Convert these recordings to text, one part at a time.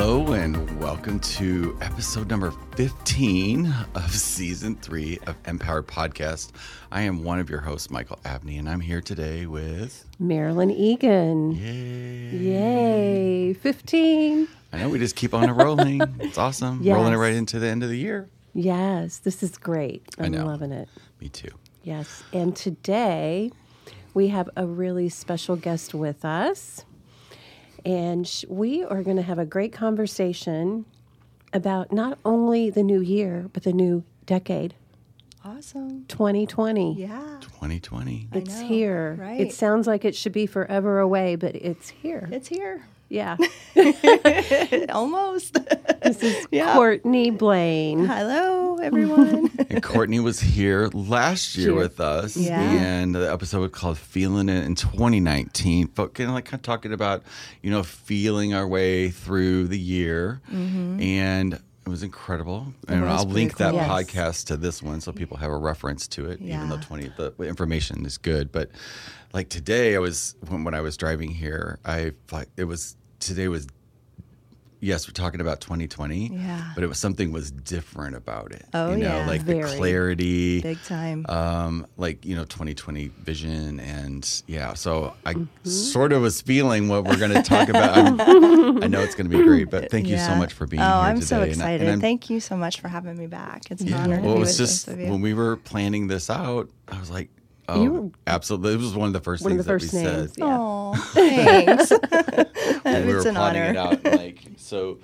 Hello, and welcome to episode number 15 of season three of Empowered Podcast. I am one of your hosts, Michael Abney, and I'm here today with Marilyn Egan. Yay. Yay, 15. I know we just keep on rolling. It's awesome. Yes. Rolling it right into the end of the year. Yes, this is great. I'm loving it. Me too. Yes, and today we have a really special guest with us. And sh- we are going to have a great conversation about not only the new year, but the new decade, Awesome. 2020. Yeah. 2020. It's know, here. right. It sounds like it should be forever away, but it's here. It's here. Yeah. Almost. This is Yeah. Courtney Blaine. Hello, everyone. And Courtney was here last year Sure. with us, Yeah. and the episode was called "Feeling It" in 2019. But kind of like kind of talking about, you know, feeling our way through the year, mm-hmm. and it was incredible. and was I'll pretty link that. Yes. podcast to this one so people have a reference to it, even though 20 the information is good. But like today, I was when, when I was driving here, I like it was today was. Yes, we're talking about 2020, Yeah. but it was something was different about it. Oh, you know, yeah. like the clarity, Big time. um, like you know, 2020 vision, and yeah. So I Mm-hmm. sort of was feeling what we're going to talk about. I'm- know it's going to be great, but thank you so much for being here. oh, I'm today. so And I- excited. and Thank you so much for having me back. It's an yeah. honor to Well, be it with was just you. when we were planning this out, I was like, oh, You were- absolutely. It was one of the first One of things the first that we names. said. Yeah. Oh, thanks. when we were it's an plotting honor. it out. Like so,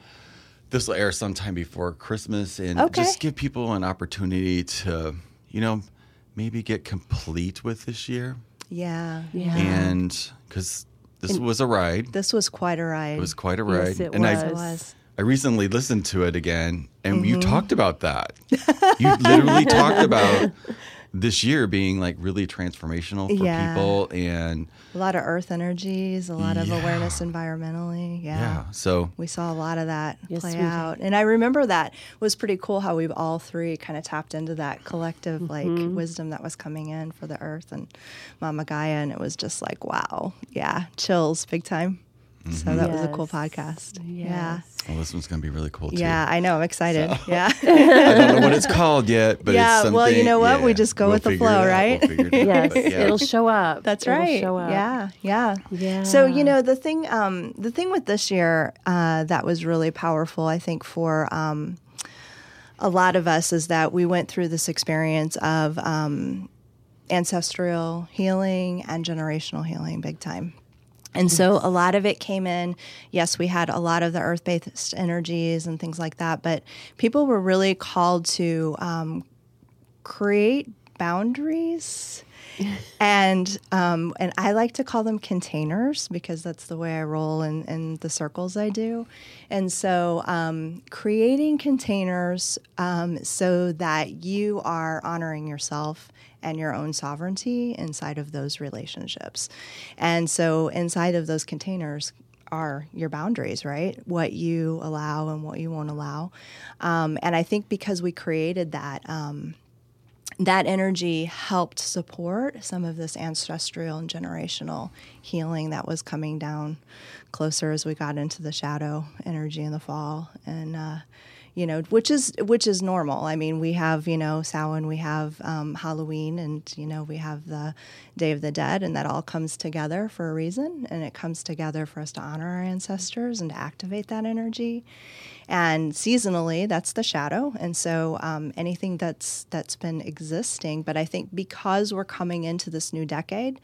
this will air sometime before Christmas, and Okay. just give people an opportunity to, you know, maybe get complete with this year, yeah. Yeah. and because this was a ride, This was quite a ride. it was quite a Yes, ride, it and was. I. It was. I recently listened to it again, and Mm-hmm. you talked about that. You literally talked about this year being like really transformational for Yeah. people, and A lot of earth energies, a lot of Yeah. awareness environmentally. yeah. Yeah. So We saw a lot of that Yes, play we did. out. And I remember that was pretty cool how we've all three kind of tapped into that collective like Mm-hmm. wisdom that was coming in for the earth and Mama Gaia. And it was just like, wow. Yeah. Chills big time. So that was a cool Yes. podcast. Yeah. Yes. well, this one's gonna be really cool too. Yeah, I know. I'm excited. Yeah. I don't know what it's called yet, but Yeah, it's well, you know what? We just go we'll with the flow, it right? We'll figure it out, yes. Yeah. It'll show up. That's It'll right. Show up. Yeah, yeah. Yeah. So you know the thing, um, the thing with this year uh, that was really powerful, I think, for um, a lot of us is that we went through this experience of um, ancestral healing and generational healing, big time. And so a lot of it came in. Yes, we had a lot of the earth based energies and things like that, but people were really called to um, create boundaries and um, and I like to call them containers because that's the way I roll in, in the circles I do. And so, um, creating containers um, so that you are honoring yourself and your own sovereignty inside of those relationships. And so, inside of those containers are your boundaries, right? What you allow and what you won't allow. Um, and I think because we created that. Um, that energy helped support some of this ancestral and generational healing that was coming down closer as we got into the shadow energy in the fall and uh, you know which is which is normal. I mean we have you know samhain we have um, halloween and you know we have the day of the dead and that all comes together for a reason and it comes together for us to honor our ancestors and to activate that energy. And seasonally that's the shadow. And so um, anything that's that's been existing but i think because we're coming into this new decade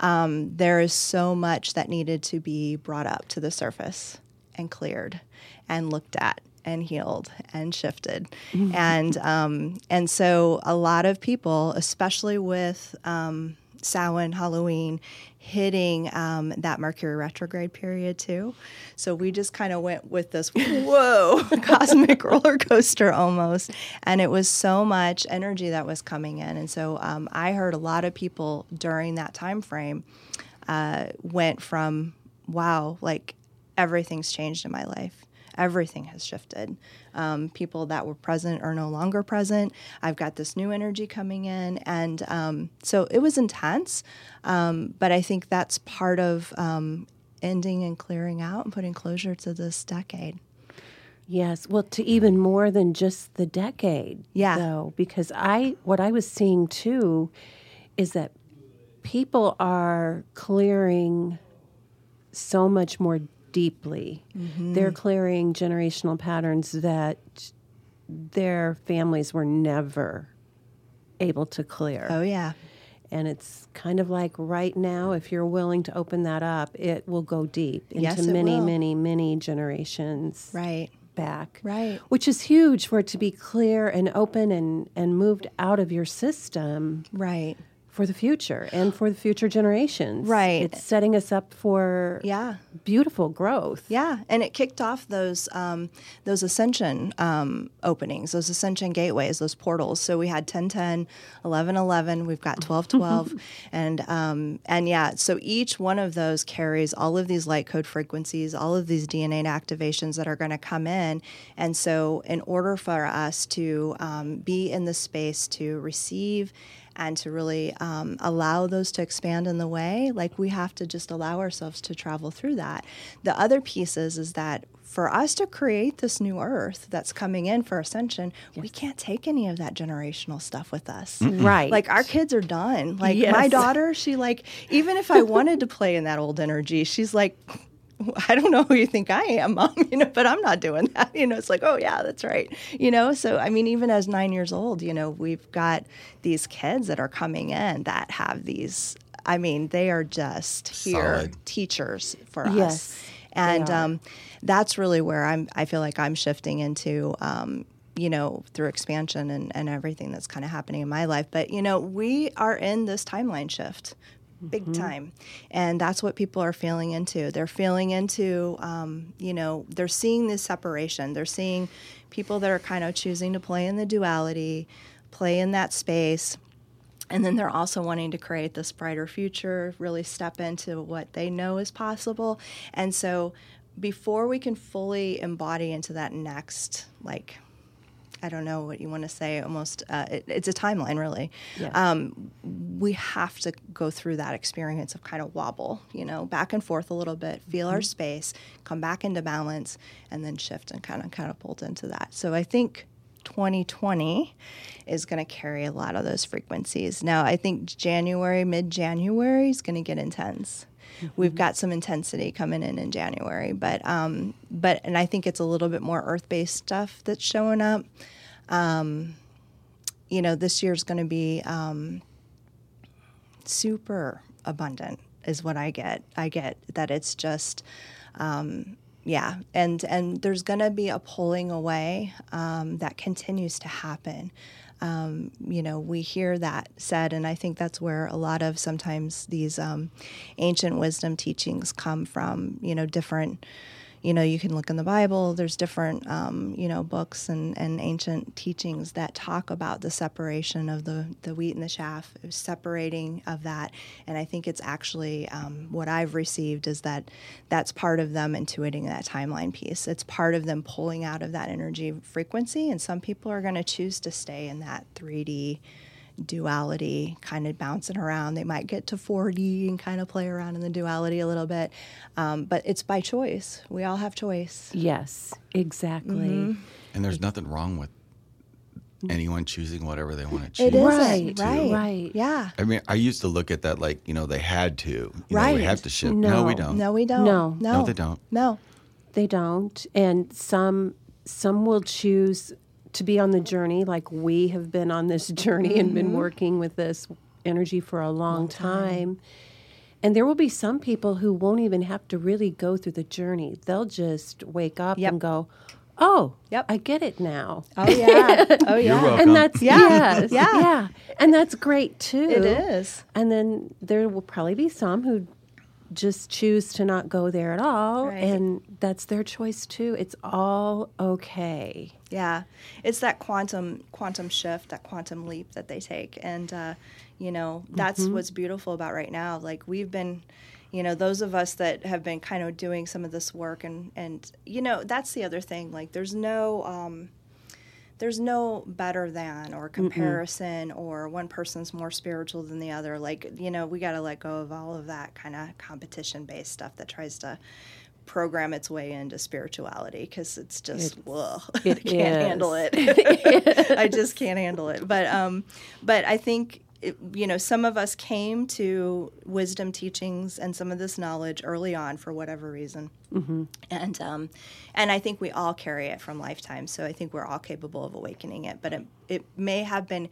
um, there is so much that needed to be brought up to the surface and cleared and looked at and healed and shifted and um, and so a lot of people especially with um, Samhain, Halloween, hitting um, that Mercury retrograde period too. So we just kind of went with this whoa cosmic roller coaster almost, and it was so much energy that was coming in. And so um, I heard a lot of people during that time frame uh, went from wow, like everything's changed in my life. Everything has shifted. Um, people that were present are no longer present. I've got this new energy coming in. And um, so it was intense. Um, but I think that's part of um, ending and clearing out and putting closure to this decade. Yes, well, to even more than just the decade. Yeah. Though, because I, what I was seeing too, is that people are clearing so much more deeply. Mm-hmm. They're clearing generational patterns that their families were never able to clear. Oh yeah. And it's kind of like right now, if you're willing to open that up, it will go deep into Yes, many, will. many, many generations Right. back. Right. Which is huge for it to be clear and open and, and moved out of your system Right. For the future and for the future generations. Right. It's setting us up for Yeah. beautiful growth. Yeah, and it kicked off those um, those ascension um, openings, those ascension gateways, those portals. So we had 10, 10, 11, 11, we've got 12, 12. and, um, and yeah, so each one of those carries all of these light code frequencies, all of these DNA activations that are going to come in. And so, in order for us to um, be in the space to receive and to really um, allow those to expand in the way, like we have to just allow ourselves to travel through that. The other piece is, is that for us to create this new earth that's coming in for ascension, we can't take any of that generational stuff with us. Right. Like our kids are done. Like Yes. my daughter, she like even if I wanted to play in that old energy, she's like I don't know who you think I am, mom, you know, but I'm not doing that. You know, it's like, oh yeah, that's right. You know, so I mean, even as nine years old, you know, we've got these kids that are coming in that have these I mean, they are just here Solid. teachers for Yes, us. And um, that's really where I'm I feel like I'm shifting into um, you know, through expansion and, and everything that's kind of happening in my life. But, you know, we are in this timeline shift big time. And that's what people are feeling into. They're feeling into, um, you know, they're seeing this separation. They're seeing people that are kind of choosing to play in the duality, play in that space. And then they're also wanting to create this brighter future, really step into what they know is possible. And so before we can fully embody into that next, like, I don't know what you want to say. Almost, uh, it, it's a timeline, really. Yes. Um, we have to go through that experience of kind of wobble, you know, back and forth a little bit, feel our space, come back into balance, and then shift and kind of kind of pulled into that. So I think 2020 is going to carry a lot of those frequencies. Now I think January, mid January is going to get intense. We've got some intensity coming in in January, but um, but and I think it's a little bit more earth based stuff that's showing up. Um, you know, this year's going to be um, super abundant, is what I get. I get that it's just, um, yeah, and and there's going to be a pulling away um, that continues to happen. Um, you know, we hear that said, and I think that's where a lot of sometimes these um, ancient wisdom teachings come from. You know, different. You know, you can look in the Bible. There's different, um, you know, books and, and ancient teachings that talk about the separation of the, the wheat and the chaff, separating of that. And I think it's actually um, what I've received is that that's part of them intuiting that timeline piece. It's part of them pulling out of that energy frequency. And some people are going to choose to stay in that 3D duality kind of bouncing around. They might get to 4D and kind of play around in the duality a little bit. Um, but it's by choice. We all have choice. Yes, exactly. Mm-hmm. And there's nothing wrong with anyone choosing whatever they want to choose. It is Right, right, right. Yeah. I mean, I used to look at that like, you know, they had to. You know, Right. we have to ship. No, we don't. No, we don't. No. no, No, they don't. No. They don't, and some some will choose to be on the journey, like we have been on this journey and been mm-hmm. working with this energy for a long, time. And there will be some people who won't even have to really go through the journey. They'll just wake up Yep. and go, "Oh, Yep. I get it now." Oh yeah. Oh yeah. You're welcome. And that's Yeah. yes, Yeah. yeah, and that's great too. It is. And then there will probably be some who just choose to not go there at all, Right. and that's their choice too. It's all okay. Yeah, it's that quantum quantum shift, that quantum leap that they take, and uh, you know that's what's beautiful about right now. Like we've been, you know, those of us that have been kind of doing some of this work, and and you know that's the other thing. Like there's no. Um, there's no better than or comparison or one person's more spiritual than the other. Like, you know, we got to let go of all of that kind of competition based stuff that tries to program its way into spirituality because it's just It's- ugh, it I can't is. handle it. I just can't handle it. But um, but I think it, you know some of us came to wisdom teachings and some of this knowledge early on for whatever reason, and um, and I think we all carry it from lifetime. So I think we're all capable of awakening it. But it it may have been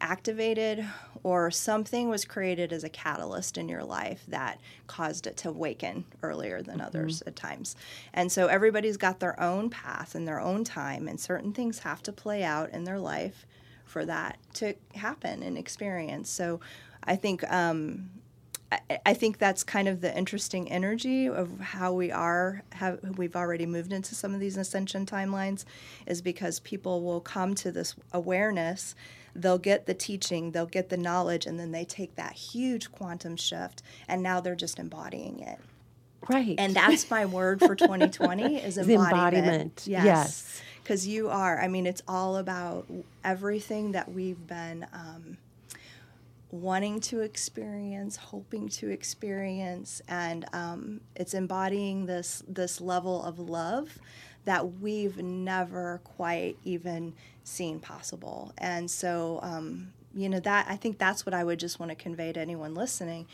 activated or something was created as a catalyst in your life that caused it to awaken earlier than others at times. And so everybody's got their own path and their own time, and certain things have to play out in their life for that to happen and experience. So I think. Um, I- I think that's kind of the interesting energy of how we are. Have we've already moved into some of these ascension timelines, is because people will come to this awareness. They'll get the teaching, they'll get the knowledge, and then they take that huge quantum shift, and now they're just embodying it. Right. And that's my word for 2020 is embodiment. embodiment. Yes. Yes. Because you are, I mean, it's all about everything that we've been um, wanting to experience, hoping to experience, and um, it's embodying this this level of love that we've never quite even seen possible. And so, um, you know, that I think that's what I would just want to convey to anyone listening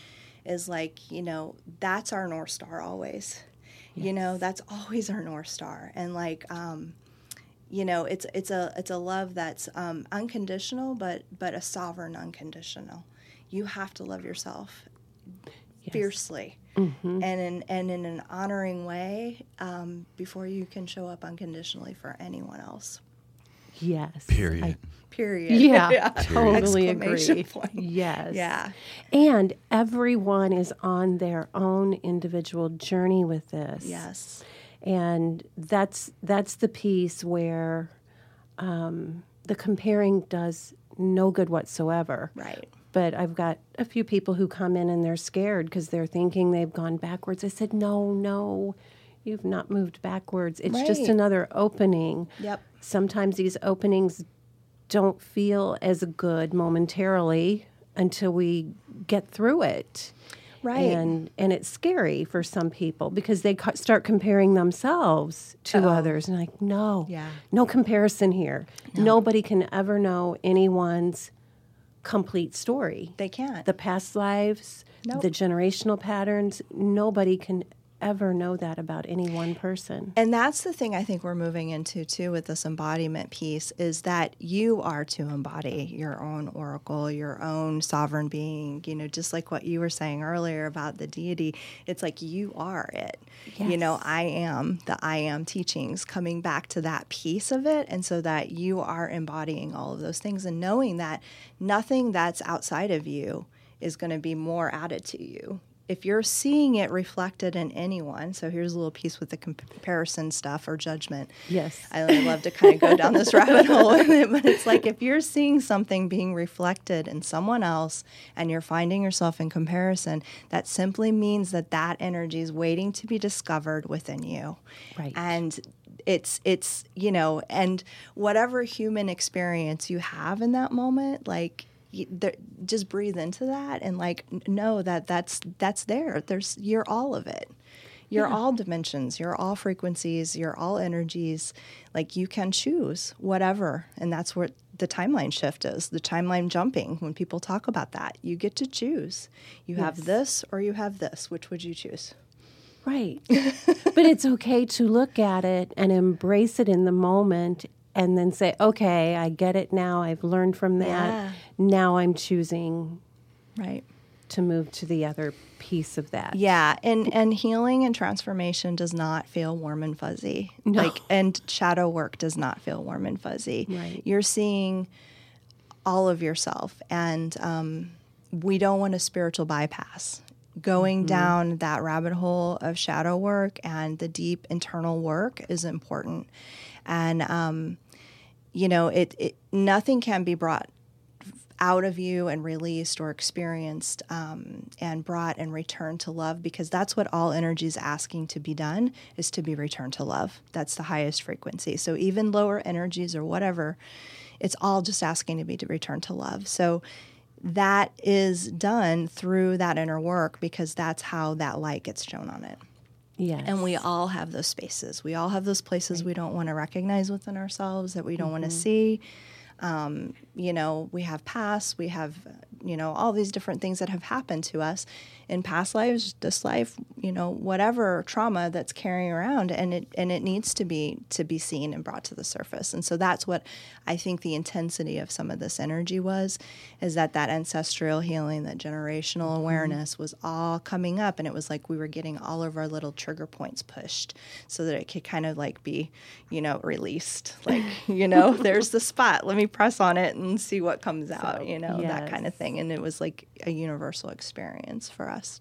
is like, you know, that's our North Star always. You know, that's always our North Star. And like, um, you know, it's it's a it's a love that's um, unconditional, but but a sovereign unconditional. You have to love yourself fiercely and in and in an honoring way um, before you can show up unconditionally for anyone else. Yes. Period. I- Period. yeah, totally agree. point. Yes. Yeah. And everyone is on their own individual journey with this. Yes. and that's that's the piece where um, the comparing does no good whatsoever. Right. But I've got a few people who come in and they're scared because they're thinking they've gone backwards. I said, no, no, you've not moved backwards. It's just another opening. Yep. Sometimes these openings don't feel as good momentarily until we get through it. Right. And and it's scary for some people because they co- start comparing themselves to others and like no. Yeah. No comparison here. Nobody can ever know anyone's complete story. They can't. The past lives, Nope. the generational patterns, nobody can ever know that about any one person. And that's the thing I think we're moving into too with this embodiment piece is that you are to embody your own oracle, your own sovereign being, you know, just like what you were saying earlier about the deity. It's like you are it. You know, I am the I am teachings, coming back to that piece of it. And so that you are embodying all of those things and knowing that nothing that's outside of you is going to be more added to you if you're seeing it reflected in anyone, so here's a little piece with the comparison stuff or judgment. Yes. I love to kind of go down this rabbit hole with it, but it's like if you're seeing something being reflected in someone else and you're finding yourself in comparison, that simply means that that energy is waiting to be discovered within you. Right. And it's it's you know and whatever human experience you have in that moment like just breathe into that and like know that that's that's there. There's you're all of it. You're all dimensions. You're all frequencies. You're all energies. Like you can choose whatever and that's what the timeline shift is the timeline jumping when people talk about that. You get to choose. You have this or you have this. Which would you choose? Right. but it's okay to look at it and embrace it in the moment and then say, okay, I get it now. I've learned from that. Yeah. Now I'm choosing right to move to the other piece of that. Yeah, and and healing and transformation does not feel warm and fuzzy. Like and shadow work does not feel warm and fuzzy. Right. You're seeing all of yourself, and um, we don't want a spiritual bypass. Going down that rabbit hole of shadow work and the deep internal work is important, and um, you know it, it. Nothing can be brought out of you and released or experienced um, and brought and returned to love because that's what all energy is asking to be done is to be returned to love. That's the highest frequency. So even lower energies or whatever it's all just asking to be to return to love. So that is done through that inner work because that's how that light gets shown on it Yes. And we all have those spaces. We all have those places we don't want to recognize within ourselves that we don't want to see. Um, you know, we have past, we have, you know, all these different things that have happened to us in past lives, this life, you know, whatever trauma that's carrying around, and it and it needs to be to be seen and brought to the surface. And so that's what I think the intensity of some of this energy was, is that that ancestral healing, that generational mm-hmm. awareness was all coming up, and it was like we were getting all of our little trigger points pushed, so that it could kind of like be, you know, released. Like you know, there's the spot. Let me press on it and see what comes out. You know, that kind of yes. Thing. And it was like a universal experience for us.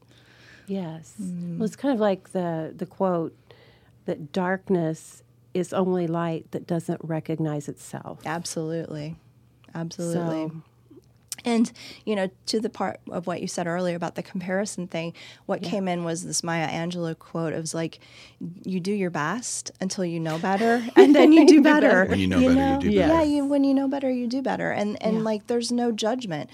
Yes. Mm. Well, it's kind of like the the quote that darkness is only light that doesn't recognize itself. Absolutely. Absolutely. So- And, you know, to the part of what you said earlier about the comparison thing, what came in was this Maya Angelou quote. It was like, you do your best until you know better, and then you do better. When you know better, you do Yeah, better. you, when you know better, you do better. And, and Yeah. like, there's no judgment.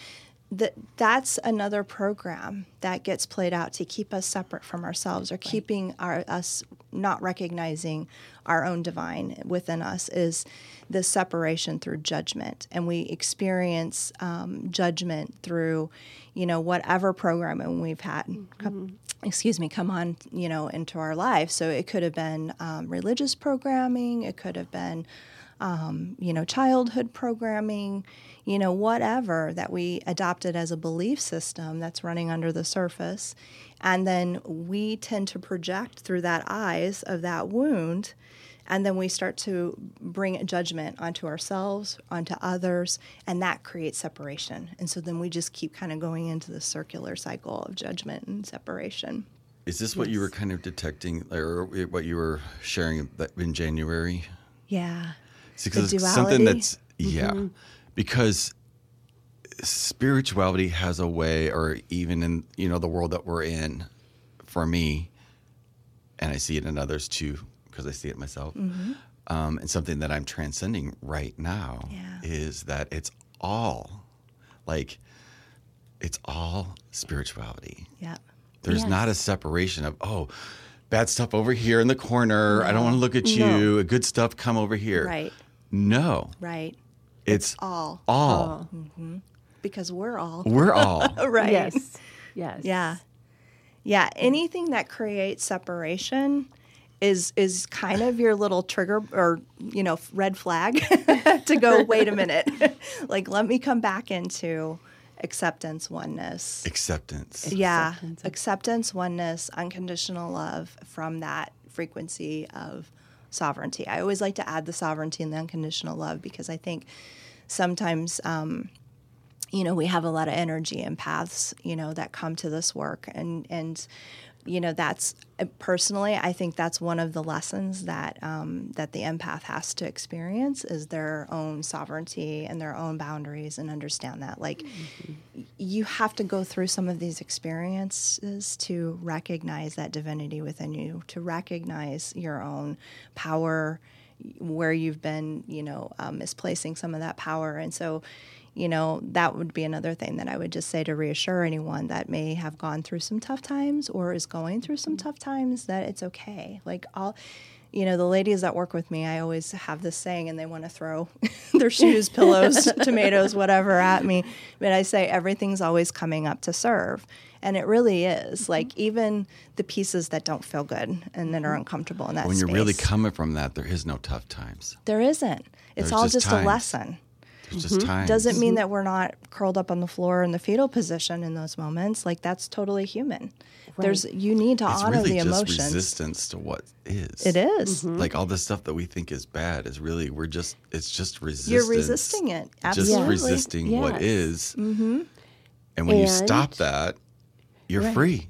That, that's another program that gets played out to keep us separate from ourselves or keeping our, us not recognizing our own divine within us is this separation through judgment. And we experience um, judgment through you know whatever programming we've had come, excuse me come on you know into our life. So it could have been um, religious programming. It could have been um, you know, childhood programming, you know, whatever that we adopted as a belief system that's running under the surface. And then we tend to project through that eyes of that wound. And then we start to bring judgment onto ourselves, onto others, and that creates separation. And so then we just keep kind of going into the circular cycle of judgment and separation. Is this what you were kind of detecting, or what you were sharing in January? Yeah. See, The 'cause it's something that's yeah, because spirituality has a way, or even in you know the world that we're in, for me, and I see it in others too, because I see it myself. Um, and something that I'm transcending right now Yeah. is that it's all like it's all spirituality. Yeah. There's Yes. not a separation of oh, bad stuff over here in the corner. I don't want to look at you. Good stuff come over here. Right. No, Right. it's All. all. Mm-hmm. Because we're all. We're all. Right. Yes. Yes. Yeah. Yeah. Anything that creates separation is is kind of your little trigger or you know red flag to go wait a minute like let me come back into acceptance oneness Acceptance. yeah Acceptance. acceptance oneness unconditional love from that frequency of sovereignty. I always like to add the sovereignty and the unconditional love because i think sometimes um, you know we have a lot of energy and paths you know that come to this work. And and you know that's uh, personally i think that's one of the lessons that um, that the empath has to experience is their own sovereignty and their own boundaries and understand that like you have to go through some of these experiences to recognize that divinity within you to recognize your own power where you've been you know um, misplacing some of that power. And so you know that would be another thing that i would just say to reassure anyone that may have gone through some tough times or is going through some mm-hmm. tough times that it's okay. Like all you know the ladies that work with me i always have this saying and they want to throw their shoes pillows tomatoes whatever at me but i say everything's always coming up to serve and it really is. Mm-hmm. Like even the pieces that don't feel good and that are mm-hmm. uncomfortable in that When you're really coming from that, there is no tough times. there isn't. There's it's all just just, a lesson There's just time. doesn't mean that we're not curled up on the floor in the fetal position in those moments. Like that's totally human. There's you need to It's honor really the just emotions. resistance to what is. It is. Like all the stuff that we think is bad is really we're just it's just resistance. You're resisting it. Just Absolutely. resisting what Yes. is. Mm-hmm. And when you stop that, you're Right. free.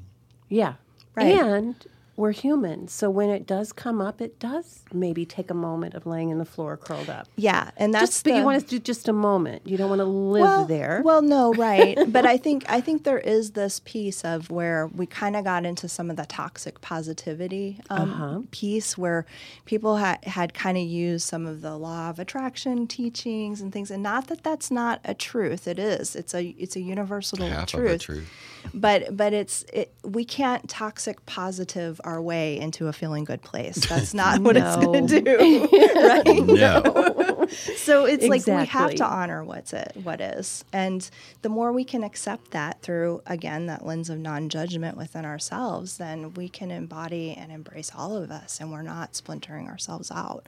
Yeah. Right. And we're human. So when it does come up, it does maybe take a moment of laying in the floor curled up. Yeah, and that's Just, but the, you want to do just a moment. You don't want to live well, there. Well, no, right. but I think I think there is this piece of where we kind of got into some of the toxic positivity um, Uh-huh. piece where people had had kind of used some of the law of attraction teachings and things, and not that that's not a truth. It is. It's a it's a universal Half truth. of a truth. But but it's it, we can't toxic positive our way into a feeling good place. That's not what it's going to do, right? No. So it's like we have to honor what's it, what is, and the more we can accept that through again that lens of non-judgment within ourselves, then we can embody and embrace all of us, and we're not splintering ourselves out.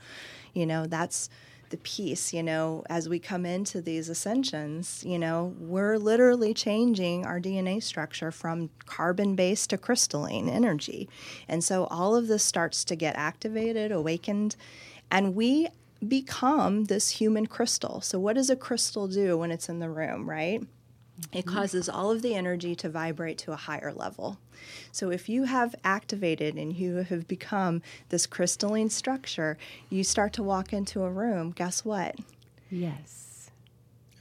You know, that's the piece. You know, as we come into these ascensions, you know, we're literally changing our DNA structure from carbon-based to crystalline energy, and so all of this starts to get activated, awakened, and we become this human crystal. So, what does a crystal do when it's in the room, right? It mm-hmm. causes all of the energy to vibrate to a higher level. So, if you have activated and you have become this crystalline structure, you start to walk into a room, guess what? Yes.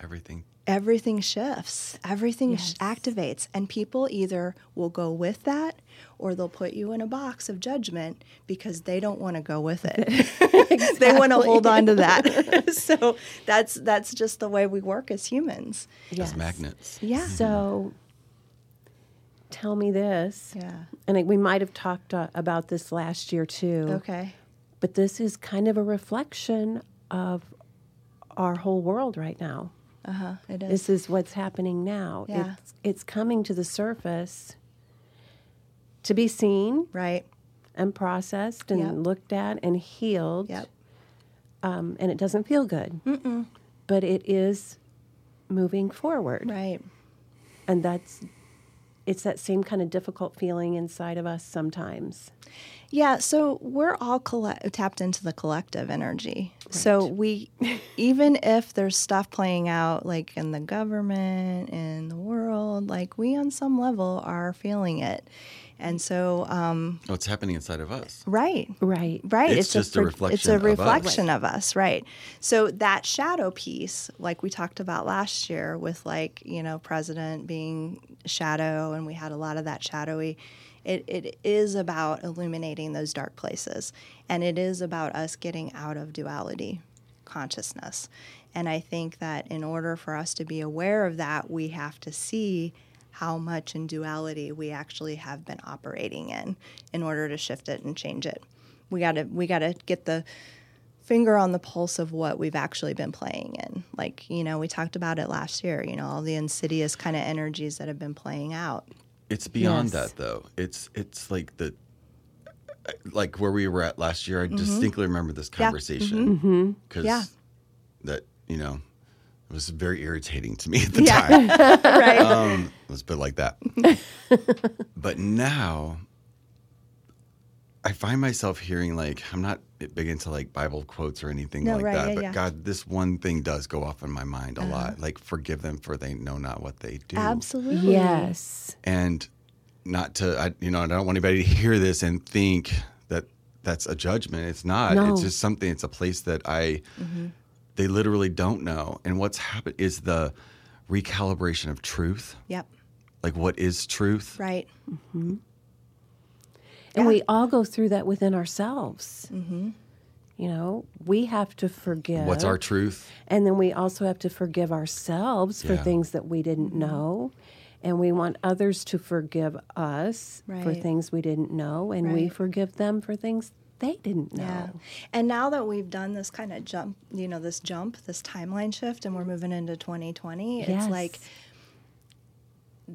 Everything. Everything shifts, everything sh- activates, and people either will go with that or they'll put you in a box of judgment because they don't want to go with it. they want to hold on to that. so that's that's just the way we work as humans. Yes. As magnets. Yeah. So tell me this. Yeah. And we might have talked uh, about this last year too. Okay. But this is kind of a reflection of our whole world right now. Uh huh. It is. This is what's happening now. Yeah. It's, it's coming to the surface to be seen right. and processed and Yep. looked at and healed. Yep. Um, and it doesn't feel good. But it is moving forward. Right. And that's, it's that same kind of difficult feeling inside of us sometimes. Yeah, so we're all colle- tapped into the collective energy. So we, even if there's stuff playing out like in the government, in the world, like we on some level are feeling it. And so, um, Oh, it's happening inside of us. right, Right. right. It's just a pro- reflection It's a of us. reflection of us, right? So that shadow piece, like we talked about last year, with like you know president being shadow, and we had a lot of that shadowy. It, it is about illuminating those dark places, and it is about us getting out of duality consciousness. And I think that in order for us to be aware of that, we have to see how much in duality we actually have been operating in in order to shift it and change it. We got to we got to get the finger on the pulse of what we've actually been playing in. Like, you know, we talked about it last year, you know, all the insidious kind of energies that have been playing out. It's beyond Yes. that though. It's it's like the like where we were at last year. I Mm-hmm. distinctly remember this conversation because Yeah. that you know it was very irritating to me at the Yeah. time. right. um, let's put it like that. but now, I find myself hearing like I'm not big into like Bible quotes or anything No, like right, that. yeah, but yeah. God, this one thing does go off in my mind a uh-huh. lot. Like, forgive them for they know not what they do. Absolutely. Yes. And not to, I, you know, I don't want anybody to hear this and think that that's a judgment. It's not. No. It's just something. It's a place that I. Mm-hmm. They literally don't know. And what's happened is the recalibration of truth. Yep. Like, what is truth? Right. Mm-hmm. And Yeah. we all go through that within ourselves. Mm-hmm. You know, we have to forgive. What's our truth? And then we also have to forgive ourselves for things that we didn't know. And we want others to forgive us for things we didn't know. And we forgive them for things they didn't know. Yeah. And now that we've done this kind of jump, you know, this jump, this timeline shift, and we're moving into 2020, Yes. it's like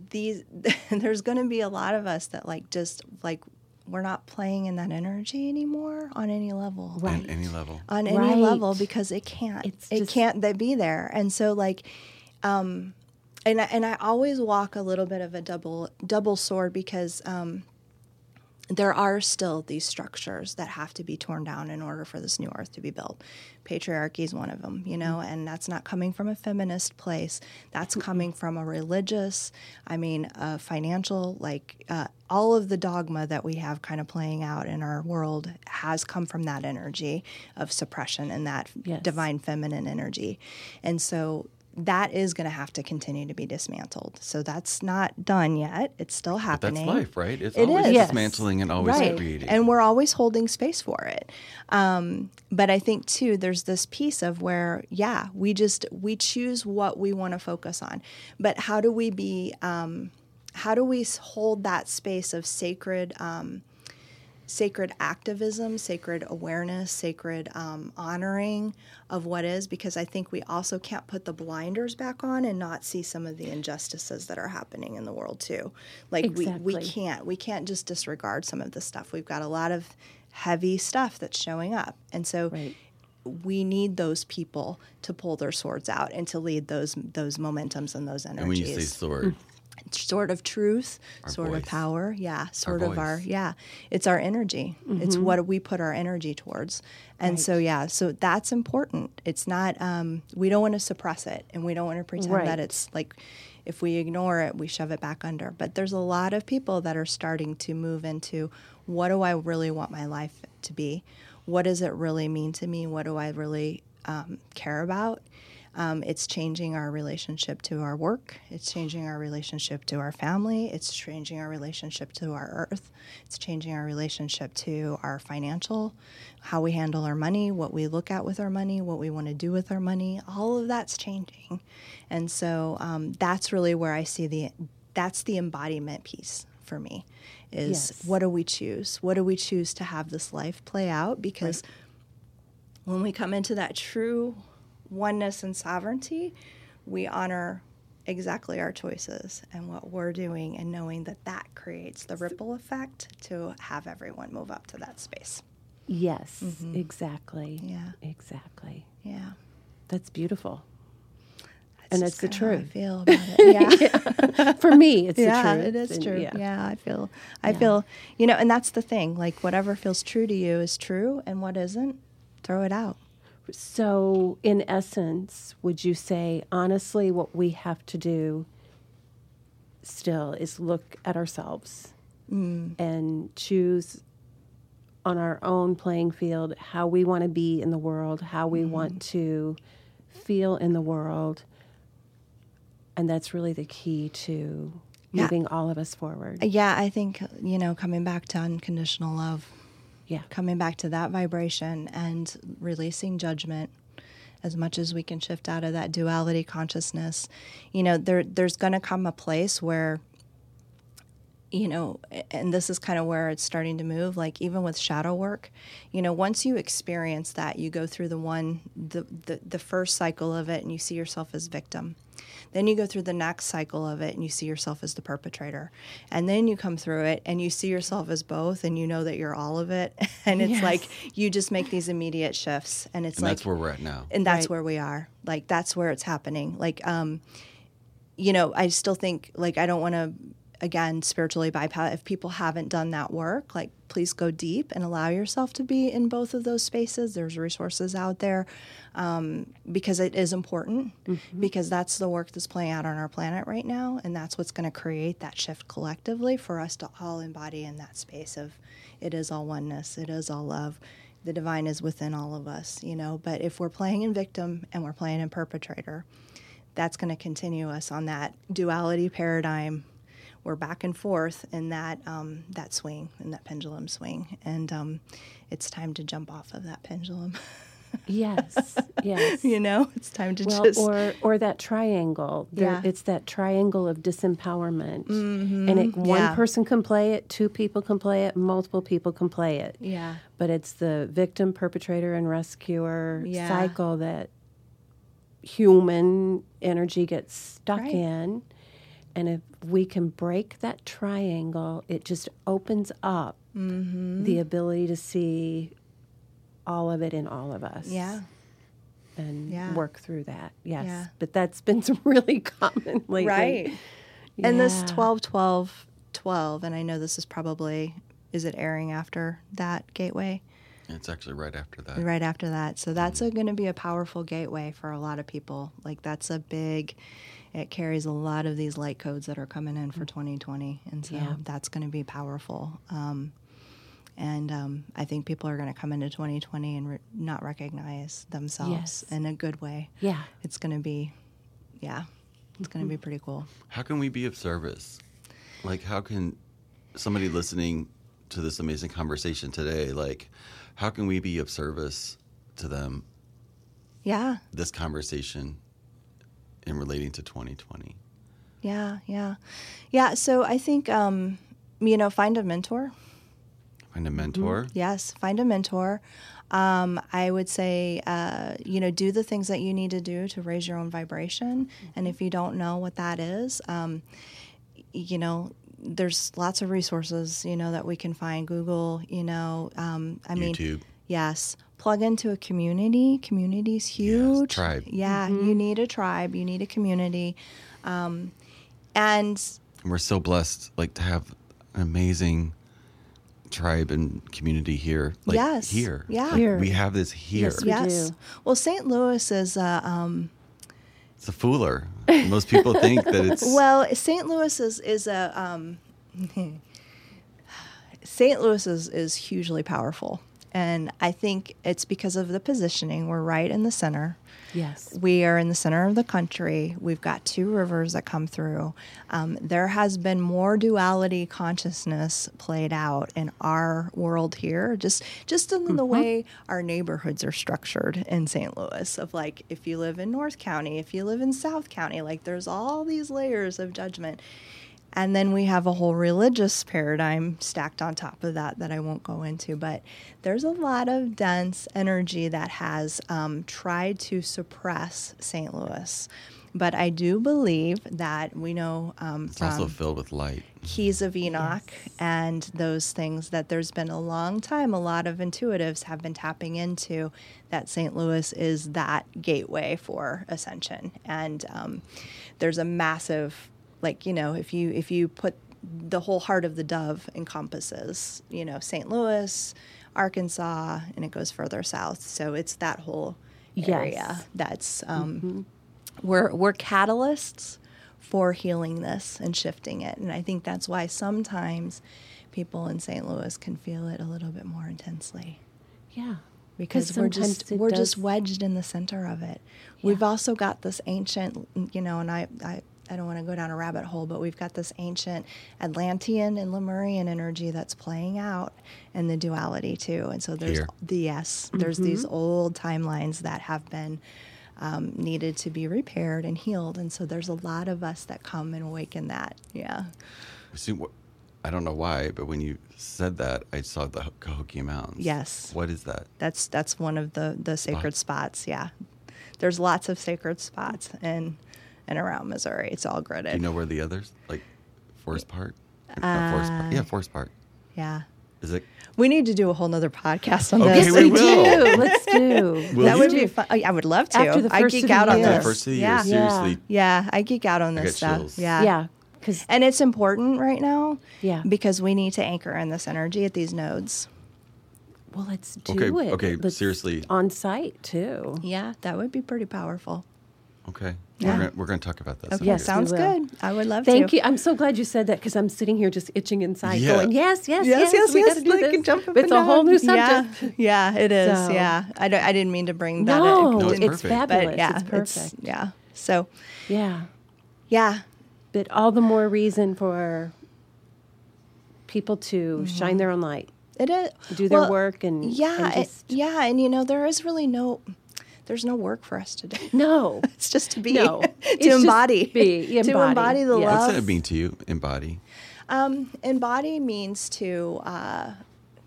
these, there's going to be a lot of us that like just like, we're not playing in that energy anymore on any level. Right. On any level. On any Right. level because it can't. It's it just- can't they be there. And so like um and I, and I always walk a little bit of a double double sword because um there are still these structures that have to be torn down in order for this new earth to be built. Patriarchy is one of them, you know, and that's not coming from a feminist place. That's coming from a religious, I mean, a financial, like uh, all of the dogma that we have kind of playing out in our world has come from that energy of suppression and that Yes. divine feminine energy. And so that is going to have to continue to be dismantled. So that's not done yet. It's still But happening. that's life, right? It's It always is. Dismantling and always right. creating. And we're always holding space for it. Um, but I think too, there's this piece of where, yeah, we just we choose what we want to focus on. But how do we be? Um, how do we hold that space of sacred? Um, sacred activism, sacred awareness, sacred um, honoring of what is, because I think we also can't put the blinders back on and not see some of the injustices that are happening in the world too. Like we, we can't we can't just disregard some of the stuff. We've got a lot of heavy stuff that's showing up, and so Right. we need those people to pull their swords out and to lead those those momentums and those energies And when you say sword, sword of truth, Our sword of power. Yeah, sword of our yeah. It's our energy. It's what we put our energy towards. And so yeah, so that's important. It's not um, we don't want to suppress it and we don't want to pretend Right. that it's like if we ignore it, we shove it back under. But there's a lot of people that are starting to move into what do I really want my life to be? What does it really mean to me? What do I really um, care about? Um, it's changing our relationship to our work. It's changing our relationship to our family. It's changing our relationship to our earth. It's changing our relationship to our financial, how we handle our money, what we look at with our money, what we want to do with our money. All of that's changing. And so um, that's really where I see the, that's the embodiment piece for me is Yes. what do we choose? What do we choose to have this life play out? Because when we come into that true oneness and sovereignty, we honor exactly our choices and what we're doing and knowing that that creates the ripple effect to have everyone move up to that space. Yes, mm-hmm. exactly. Yeah. Exactly. Yeah. That's beautiful. That's And that's the how I truth. feel about it. Yeah. For me, it's yeah, the truth. it is and true. yeah. Yeah. I feel I Yeah. feel you know, and that's the thing. Like whatever feels true to you is true and what isn't, throw it out. So, in essence, would you say, honestly, what we have to do still is look at ourselves mm. and choose on our own playing field how we want to be in the world, how we want mm. to feel in the world. And that's really the key to Yeah. moving all of us forward. Yeah, I think, you know, coming back to unconditional love, yeah. coming back to that vibration and releasing judgment as much as we can shift out of that duality consciousness. You know, there there's going to come a place where you know, and this is kind of where it's starting to move like even with shadow work, you know, once you experience that, you go through the one the the, the first cycle of it and you see yourself as victim. Then you go through the next cycle of it and you see yourself as the perpetrator. And then you come through it and you see yourself as both and you know that you're all of it. And it's Yes. like you just make these immediate shifts and it's and like that's where we're at now. and that's Right. where we are. Like that's where it's happening. Like um you know, I still think like I don't want to again spiritually bypass if people haven't done that work like please go deep and allow yourself to be in both of those spaces. There's resources out there um, because it is important because that's the work that's playing out on our planet right now and that's what's going to create that shift collectively for us to all embody in that space of it is all oneness it is all love the divine is within all of us you know? But if we're playing in victim and we're playing in perpetrator that's going to continue us on that duality paradigm we're back and forth in that um, that swing in that pendulum swing and um, it's time to jump off of that pendulum Yes. Yes. you know it's time to well, just or or that triangle. There, Yeah. It's that triangle of disempowerment, and it, one yeah. person can play it, two people can play it, multiple people can play it. yeah But it's the victim, perpetrator, and rescuer Yeah. cycle that human energy gets stuck Right. in. And if we can break that triangle, it just opens up Mm-hmm. the ability to see all of it in all of us yeah and Yeah. work through that. Yes. Yeah. But that's been really common lately. right and this Yeah. 12 12 12 and i know this is probably is it airing after that gateway It's actually right after that. right after that. So that's going to be a powerful gateway for a lot of people. Like that's a big. It carries a lot of these light codes that are coming in for 2020, and so Yeah. that's going to be powerful. Um, and um, I think people are going to come into 2020 and re- not recognize themselves Yes. in a good way. Yeah. It's going to be, yeah, it's going to be pretty cool. How can we be of service? Like, how can somebody listening to this amazing conversation today, like, how can we be of service to them? Yeah, This conversation in relating to 2020. yeah, yeah, yeah. So I think um, you know, find a mentor. Find a mentor. Yes, find a mentor. Um, I would say, uh, you know, do the things that you need to do to raise your own vibration. And if you don't know what that is, um, you know, there's lots of resources, you know, that we can find. Google, you know, um, I mean, YouTube. Yes, plug into a community. Community's huge. tribe. Yeah, you need a tribe. You need a community. Um, and And we're so blessed, like to have an amazing tribe and community here. Like Yes. here. Yeah. Like, Here. We have this here. Yes, we yes, do. well, St. Louis is. Uh, um, It's a fooler. Most people think that it's Well, St. Louis is is a um, St. Louis is is hugely powerful, and I think it's because of the positioning. We're right in the center. Yes. We are in the center of the country. We've got two rivers that come through. Um, there has been more duality consciousness played out in our world here, just just in the way our neighborhoods are structured in St. Louis. Of like, if you live in North County, if you live in South County, like there's all these layers of judgment. And then we have a whole religious paradigm stacked on top of that that I won't go into. But there's a lot of dense energy that has um, tried to suppress St. Louis. But I do believe that we know um, it's also filled with light. Keys of Enoch and those things that there's been a long time, a lot of intuitives have been tapping into that St. Louis is that gateway for ascension. And um, there's a massive, like, you know, if you, if you put the whole heart of the dove encompasses, you know, St. Louis, Arkansas, and it goes further south. So it's that whole area Yes. that's, um, we're, we're catalysts for healing this and shifting it. And I think that's why sometimes people in St. Louis can feel it a little bit more intensely Yeah. because we're just we're just wedged in the center of it. We've also got this ancient, you know, and I I, I don't want to go down a rabbit hole, but we've got this ancient Atlantean and Lemurian energy that's playing out in the duality too. And so there's Here. the yes, there's these old timelines that have been um, needed to be repaired and healed. And so there's a lot of us that come and awaken that. Yeah. See, wh- I don't know why, but when you said that, I saw the Cahokia Mountains. Yes. What is that? That's that's one of the the sacred spots. Yeah, there's lots of sacred spots in and around Missouri. It's all gridded. Do you know where the others, like Forest Park? Not uh, Forest Park. Yeah, Forest Park. yeah, Is it? we need to do a whole nother podcast on Okay, this. we we will. do. Let's do. Will that would you? be fun. Oh, I would love to. After the I first geek of the out on year. After the this. first of the year, yeah. seriously. yeah, I geek out on I this get stuff. chills. Yeah, Yeah. Because and it's important right now. Yeah. because we need to anchor in this energy at these nodes. well, let's do Okay, it. okay, Let's- seriously. on site too. Yeah, that would be pretty powerful. Okay. Yeah. We're, gonna, we're gonna talk about that. Okay, someday. Yes, we sounds good. I would love to. Thank you. I'm so glad you said that because I'm sitting here just itching inside, Yeah. going, "Yes, yes, Yes, yes, yes, we yes. got to do this." jump up it's and a whole new subject. Yeah, yeah it is. So- Yeah, I, I didn't mean to bring that. No, No, it's it's, perfect. fabulous. but yeah, it's perfect. yeah. So yeah, yeah, but all the more reason for people to mm-hmm. shine their own light, it is. do their well, work, and Yeah, and it- yeah, and you know there is really no, there's no work for us to do. no, It's just to be, No, it's to just embody, be, to embody, embody the yes. love. What's that mean to you? Embody. Um, embody means to, uh,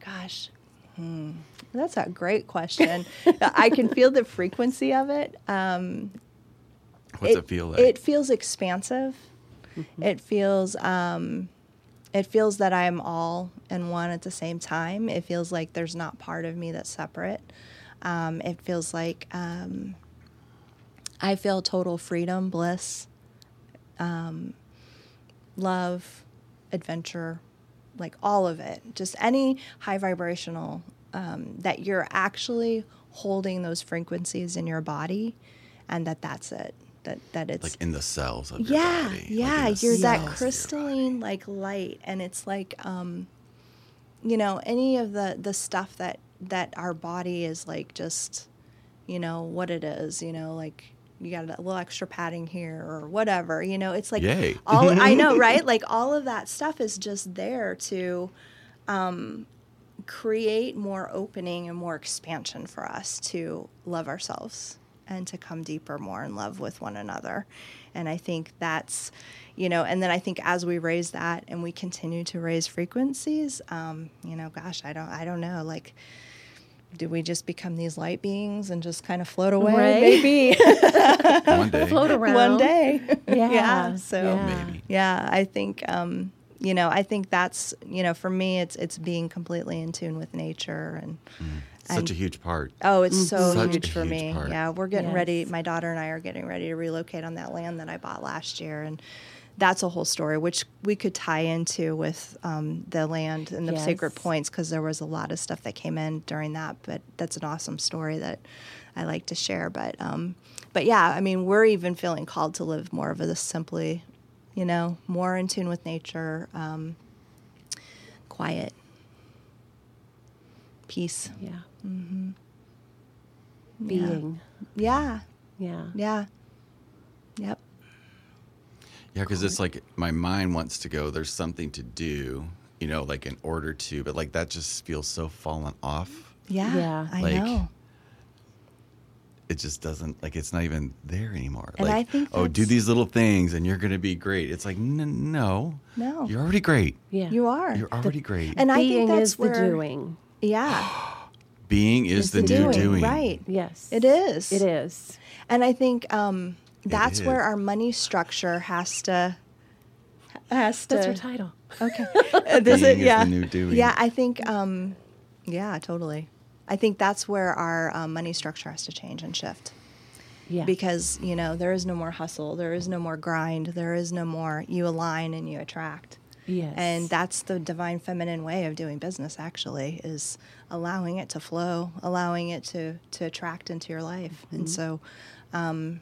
gosh, hmm, that's a great question. I can feel the frequency of it. Um, What's it, feel like? It feels expansive. It feels um, it feels that I'm all and one at the same time. It feels like there's not part of me that's separate. Um, it feels like um, I feel total freedom, bliss, um, love, adventure, like all of it. Just any high vibrational um, that you're actually holding those frequencies in your body, and that that's it. That that it's like in the cells of your yeah, body. like yeah. the You're that crystalline like light, and it's like, um, you know, any of the the stuff that that our body is like just, you know, what it is. You know, like you got a little extra padding here or whatever. You know, it's like Yay. all I know, right? Like all of that stuff is just there to um, create more opening and more expansion for us to love ourselves and to come deeper more in love with one another And I think that's, you know, and then I think as we raise that and we continue to raise frequencies, um, you know, gosh, I don't, I don't know, like, do we just become these light beings and just kind of float away? Right. Maybe One day. Float around. one day. Yeah. So Yeah. Maybe. yeah, I think um, you know, I think that's you know, for me, it's it's being completely in tune with nature and. Such and- a huge part. Oh, it's so Such a huge for huge me. part. Yeah, we're getting ready. My daughter and I are getting ready to relocate on that land that I bought last year, and that's a whole story, which we could tie into with um, the land and the Yes. sacred points because there was a lot of stuff that came in during that. But that's an awesome story that I like to share. But um, but yeah, I mean, we're even feeling called to live more of a simply, you know, more in tune with nature, um, quiet, peace. Yeah. Yeah. Being. Yeah. Yeah. Yeah. Yep. Yeah, because it's like my mind wants to go. There's something to do, you know, like in order to, but like that just feels so fallen off. Yeah. Yeah. I Like, know. It just doesn't like it's not even there anymore. And like, I think oh, do these little things and you're going to be great. It's like n- no, No. you're already great. Yeah. You are. You're already great. and I Being think that's is where, the doing. Yeah. Being is Is the, the new doing, doing. Right. Yes. It is. It is. And I think um, that's where our money structure has to has to That's her title. Okay. Uh, does Being it? is Yeah. the new doing. Yeah, I think. Um, yeah, totally. I think that's where our um, money structure has to change and shift Yeah. because you know there is no more hustle, there is no more grind, there is no more you align and you attract. yes. And that's the divine feminine way of doing business actually is allowing it to flow, allowing it to to attract into your life. And so um,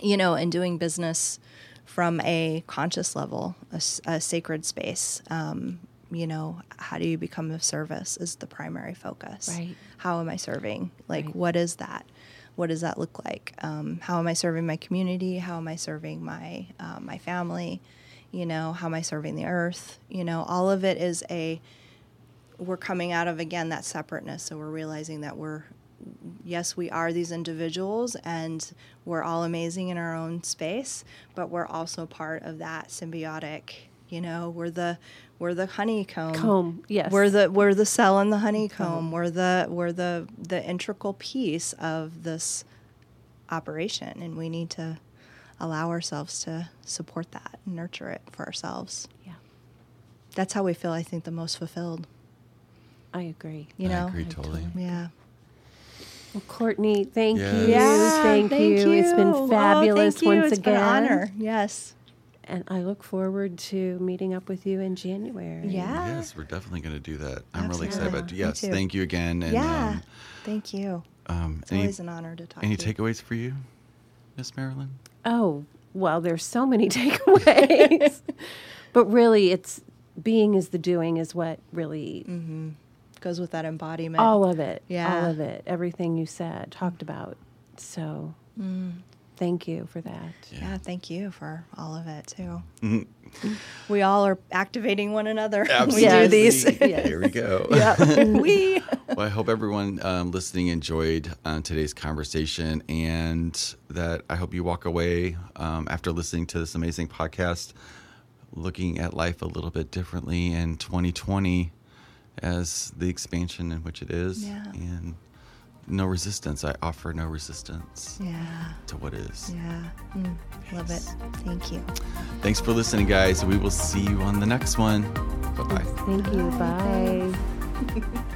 you know, and doing business from a conscious level, a sacred space. Um, you know, how do you become of service is the primary focus. Right. How am I serving? Like, Right. what is that? What does that look like? Um, how am I serving my community? How am I serving my uh, my family? You know, how am I serving the earth? You know, all of it is a. We're coming out of again that separateness, so we're realizing that we're yes, we are these individuals and we're all amazing in our own space, but we're also part of that symbiotic, you know, we're the we're the honeycomb. Comb, yes. We're the we're the cell in the honeycomb. We're the we're the the integral piece of this operation and we need to allow ourselves to support that and nurture it for ourselves. yeah. That's how we feel I think the most fulfilled, I agree. you know. I agree totally. Yeah. Well, Courtney, thank Yes. you. Yeah, thank, you. It's been Oh, fabulous thank you. once It's again. been an honor. Yes. And I look forward to meeting up with you in January. Yeah. Yes, we're definitely going to do that. I'm really excited about it. Yes, thank you again. And, yeah. Um, Thank you. um, It's any, always an honor to talk any to you. takeaways for you, Miss Marilyn? Oh, well, there's so many takeaways. but really, it's being is the doing is what really Goes with that embodiment. all of it. Yeah. All of it. Everything you said, talked about. So thank you for that. yeah. Thank you for all of it too. Mm-hmm. we all are activating one another. when We do these. Yes. Here we go. yeah. we. Well, I hope everyone um, listening enjoyed uh, today's conversation and that I hope you walk away um, after listening to this amazing podcast looking at life a little bit differently in 2020 as the expansion in which it is. Yeah. And no resistance. I offer no resistance Yeah. to what is. Yeah. Mm, love it. Thank you. Thanks for listening, guys. We will see you on the next one. Bye bye. Thank you. Bye.